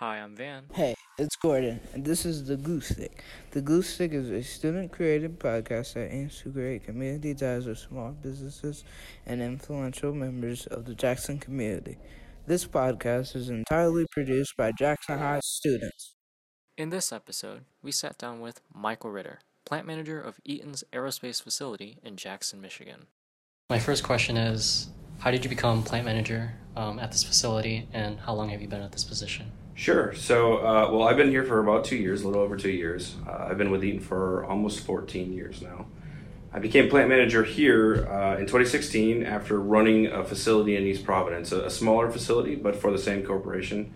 Hi, I'm Van. Hey, it's Gordon, and this is The Glue Stick. The Glue Stick is a student created podcast that aims to create community ties with small businesses and influential members of the Jackson community. This podcast is entirely produced by Jackson High students. In this episode, we sat down with Michael Ritter, plant manager of Eaton's aerospace facility in Jackson, Michigan. My first question is How did you become plant manager um, at this facility, and how long have you been at this position? Sure. So, uh, well, I've been here for about two years, a little over two years. Uh, I've been with Eaton for almost 14 years now. I became plant manager here uh, in 2016 after running a facility in East Providence, a, a smaller facility, but for the same corporation.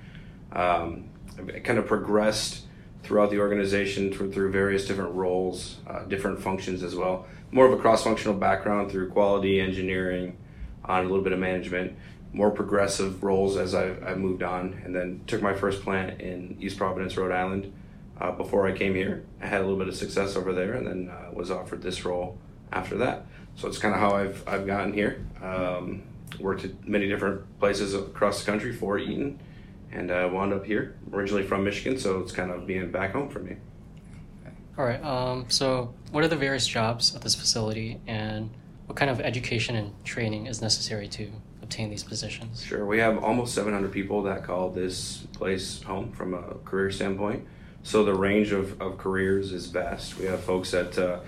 Um, I kind of progressed throughout the organization through, through various different roles, uh, different functions as well. More of a cross functional background through quality, engineering, on a little bit of management more progressive roles as I, I moved on, and then took my first plant in East Providence, Rhode Island. Uh, before I came here, I had a little bit of success over there, and then uh, was offered this role after that. So it's kind of how I've I've gotten here. Um, worked at many different places across the country for Eaton, and uh, wound up here. Originally from Michigan, so it's kind of being back home for me. All right. Um, so, what are the various jobs at this facility, and what kind of education and training is necessary to obtain these positions? Sure. We have almost 700 people that call this place home from a career standpoint. So the range of, of careers is vast. We have folks that uh,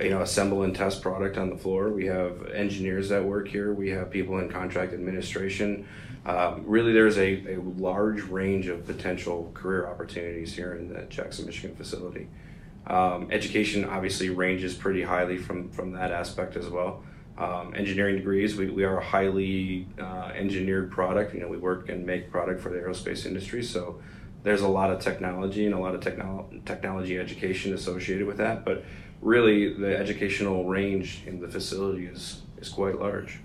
you know assemble and test product on the floor. We have engineers that work here. We have people in contract administration. Um, really, there's a, a large range of potential career opportunities here in the Jackson, Michigan facility. Um, education obviously ranges pretty highly from from that aspect as well um, engineering degrees. We, we are a highly uh, engineered product. You know, we work and make product for the aerospace industry. So there's a lot of technology and a lot of technolo- technology education associated with that. But really, the educational range in the facility is, is quite large.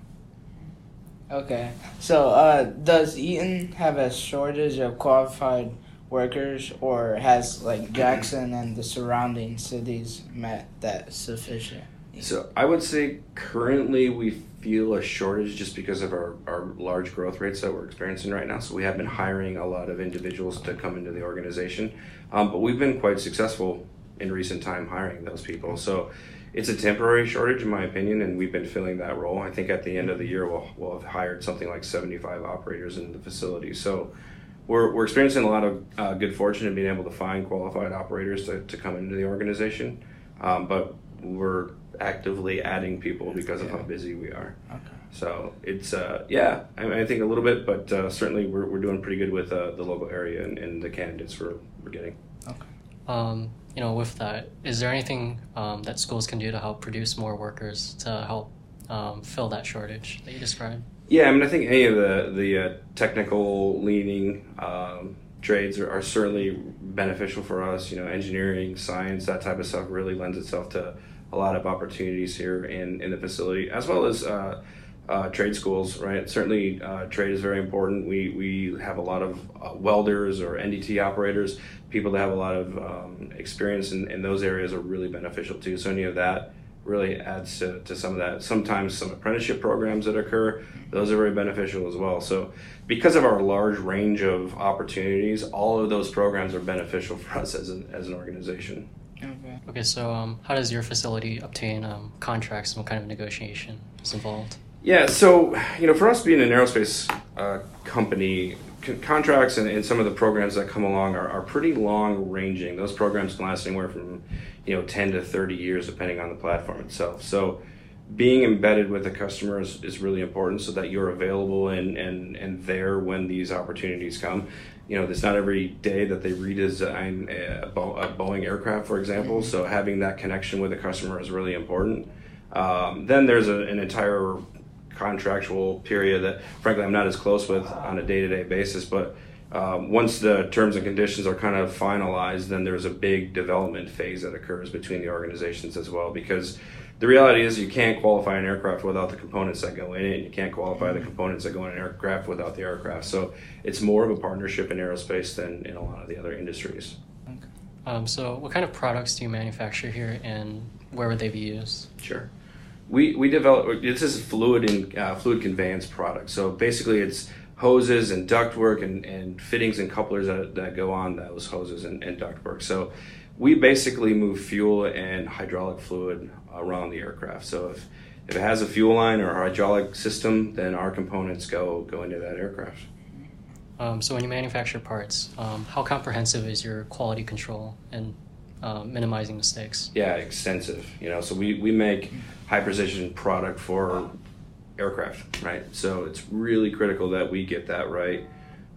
Okay, so uh, does Eaton have a shortage of qualified workers, or has like Jackson and the surrounding cities met that sufficient? So I would say currently we feel a shortage just because of our, our large growth rates that we're experiencing right now. So we have been hiring a lot of individuals to come into the organization, um, but we've been quite successful in recent time hiring those people. So it's a temporary shortage in my opinion, and we've been filling that role. I think at the end of the year we'll, we'll have hired something like 75 operators in the facility. So we're, we're experiencing a lot of uh, good fortune in being able to find qualified operators to, to come into the organization. Um, but we're actively adding people because of how busy we are. Okay. So it's uh, yeah, I, I, think a little bit, but uh, certainly we're, we're doing pretty good with uh, the local area and, and, the candidates we're, we're getting. Okay. Um, you know, with that, is there anything um, that schools can do to help produce more workers to help um, fill that shortage that you described? Yeah, I mean, I think any of the the uh, technical leaning um, trades are, are certainly beneficial for us. You know, engineering, science, that type of stuff really lends itself to a lot of opportunities here in, in the facility, as well as uh, uh, trade schools, right? Certainly, uh, trade is very important. We, we have a lot of uh, welders or NDT operators, people that have a lot of um, experience in, in those areas are really beneficial too. So, any of that really adds to, to some of that. Sometimes some apprenticeship programs that occur, those are very beneficial as well. So, because of our large range of opportunities, all of those programs are beneficial for us as an, as an organization. Okay. Okay. So, um, how does your facility obtain um, contracts? And what kind of negotiation is involved? Yeah. So, you know, for us being an aerospace uh, company, c- contracts and, and, some of the programs that come along are, are pretty long ranging. Those programs can last anywhere from, you know, ten to thirty years, depending on the platform itself. So, being embedded with the customer is, is really important so that you're available and, and, and there when these opportunities come you know, it's not every day that they redesign a, Boeing aircraft, for example. Mm-hmm. So having that connection with the customer is really important. Um, then there's a, an entire contractual period that, frankly, I'm not as close with on a day-to-day basis. But um, once the terms and conditions are kind of finalized, then there's a big development phase that occurs between the organizations as well because the reality is you can't qualify an aircraft without the components that go in it, and you can't qualify the components that go in an aircraft without the aircraft. So it's more of a partnership in aerospace than in a lot of the other industries. Okay. Um, so what kind of products do you manufacture here, and where would they be used? Sure. We, we develop this is fluid and uh, fluid conveyance product. So basically, it's hoses and ductwork and, and fittings and couplers that, that go on those hoses and, and ductwork. So we basically move fuel and hydraulic fluid around the aircraft. So if, if it has a fuel line or a hydraulic system, then our components go go into that aircraft. Um, so when you manufacture parts, um, how comprehensive is your quality control and uh, minimizing mistakes? Yeah, extensive. You know, so we, we make high precision product for aircraft, right? So it's really critical that we get that right.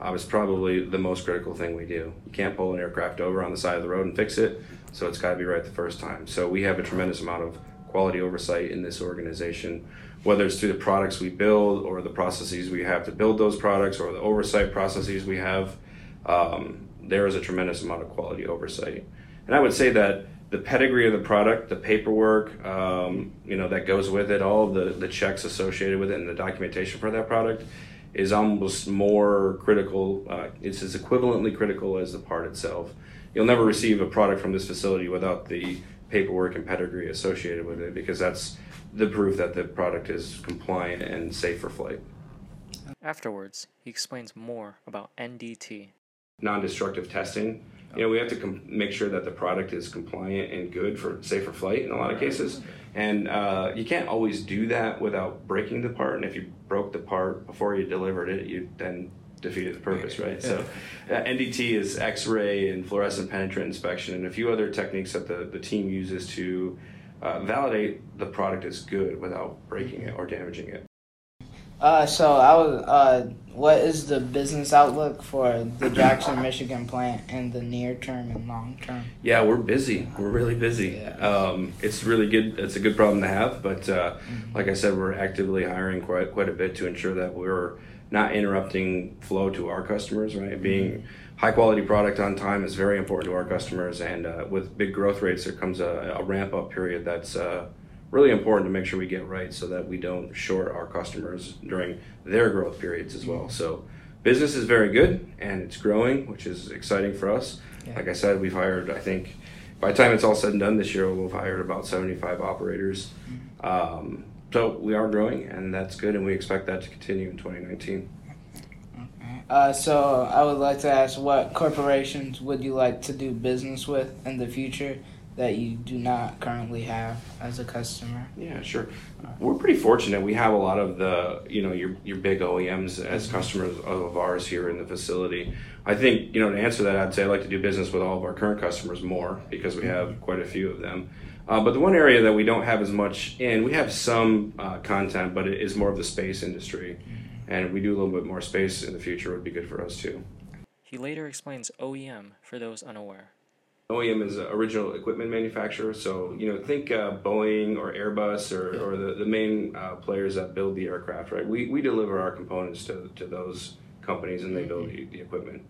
Uh, it's probably the most critical thing we do. You can't pull an aircraft over on the side of the road and fix it, so it's got to be right the first time. So we have a tremendous amount of quality oversight in this organization, whether it's through the products we build or the processes we have to build those products or the oversight processes we have. Um, there is a tremendous amount of quality oversight. And I would say that the pedigree of the product, the paperwork, um, you know, that goes with it, all the, the checks associated with it, and the documentation for that product is almost more critical. Uh, it's as equivalently critical as the part itself. You'll never receive a product from this facility without the paperwork and pedigree associated with it because that's the proof that the product is compliant and safe for flight. Afterwards, he explains more about NDT. Non destructive testing you know, we have to com- make sure that the product is compliant and good for safer flight in a lot of cases. And uh, you can't always do that without breaking the part. And if you broke the part before you delivered it, you then defeated the purpose, right? So, uh, NDT is X ray and fluorescent penetrant inspection, and a few other techniques that the, the team uses to uh, validate the product is good without breaking it or damaging it. Uh, so I was. Uh, what is the business outlook for the Jackson, Michigan plant in the near term and long term? Yeah, we're busy. We're really busy. Yeah. Um, it's really good. It's a good problem to have. But uh, mm-hmm. like I said, we're actively hiring quite quite a bit to ensure that we're not interrupting flow to our customers. Right, mm-hmm. being high quality product on time is very important to our customers. And uh, with big growth rates, there comes a, a ramp up period that's uh, really important to make sure we get right so that we don't short our customers during their growth periods as well. So business is very good and it's growing, which is exciting for us. Yeah. Like I said, we've hired, I think, by the time it's all said and done this year, we'll have hired about 75 operators. Mm-hmm. Um, so we are growing, and that's good, and we expect that to continue in 2019. Uh, so I would like to ask, what corporations would you like to do business with in the future, that you do not currently have as a customer? Yeah, sure. We're pretty fortunate. We have a lot of the, you know, your your big OEMs as mm-hmm. customers of ours here in the facility. I think, you know, to answer that, I'd say I'd like to do business with all of our current customers more because we have mm-hmm. quite a few of them. Uh, but the one area that we don't have as much in, we have some uh, content, but it is more of the space industry. Mm-hmm. And if we do a little bit more space in the future, would be good for us too. He later explains OEM for those unaware. OEM is an original equipment manufacturer. So, you know, think uh, Boeing or Airbus or, or the, the main uh, players that build the aircraft, right? We, we deliver our components to, to those companies and they build the, the equipment.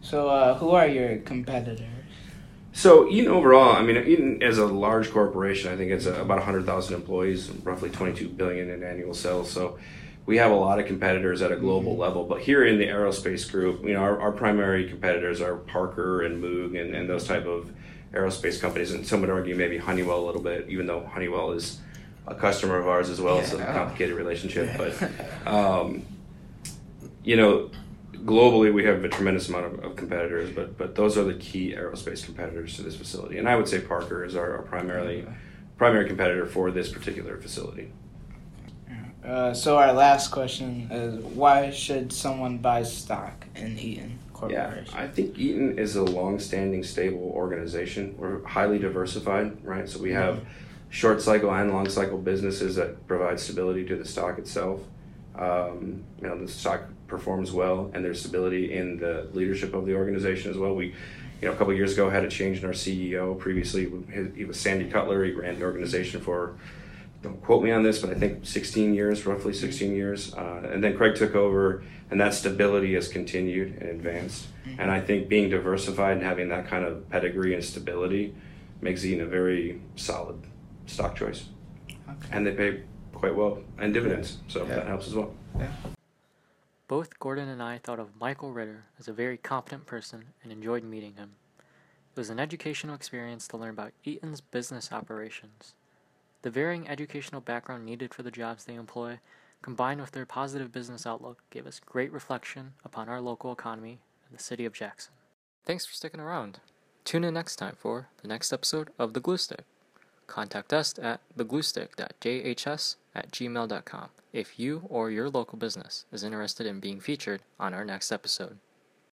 So, uh, who are your competitors? So, Eaton overall, I mean, Eaton as a large corporation, I think it's uh, about 100,000 employees, roughly 22 billion in annual sales. So, we have a lot of competitors at a global mm-hmm. level, but here in the aerospace group, you know, our, our primary competitors are Parker and Moog and, and those type of aerospace companies, and some would argue maybe Honeywell a little bit, even though Honeywell is a customer of ours as well. Yeah. It's a complicated relationship, but um, you know, globally we have a tremendous amount of, of, competitors, but but those are the key aerospace competitors to this facility, and I would say Parker is our, our primarily primary competitor for this particular facility. Uh, so our last question is why should someone buy stock in Eaton Corporation? Yeah, I think Eaton is a long-standing, stable organization. We're highly diversified, right? So we have mm-hmm. short cycle and long cycle businesses that provide stability to the stock itself. Um, you know, the stock performs well, and there's stability in the leadership of the organization as well. We, you know, a couple years ago had a change in our CEO. Previously, he was Sandy Cutler. He ran the organization for don't quote me on this, but I think 16 years, roughly 16 years. Uh, and then Craig took over, and that stability has continued and advanced. Mm-hmm. And I think being diversified and having that kind of pedigree and stability makes Eaton a very solid stock choice. Okay. And they pay quite well and dividends, so yeah. that helps as well. Yeah. Both Gordon and I thought of Michael Ritter as a very competent person and enjoyed meeting him. It was an educational experience to learn about Eaton's business operations the varying educational background needed for the jobs they employ, combined with their positive business outlook, gave us great reflection upon our local economy and the city of Jackson. Thanks for sticking around. Tune in next time for the next episode of The Glue Stick. Contact us at thegluestick.jhs at gmail.com if you or your local business is interested in being featured on our next episode.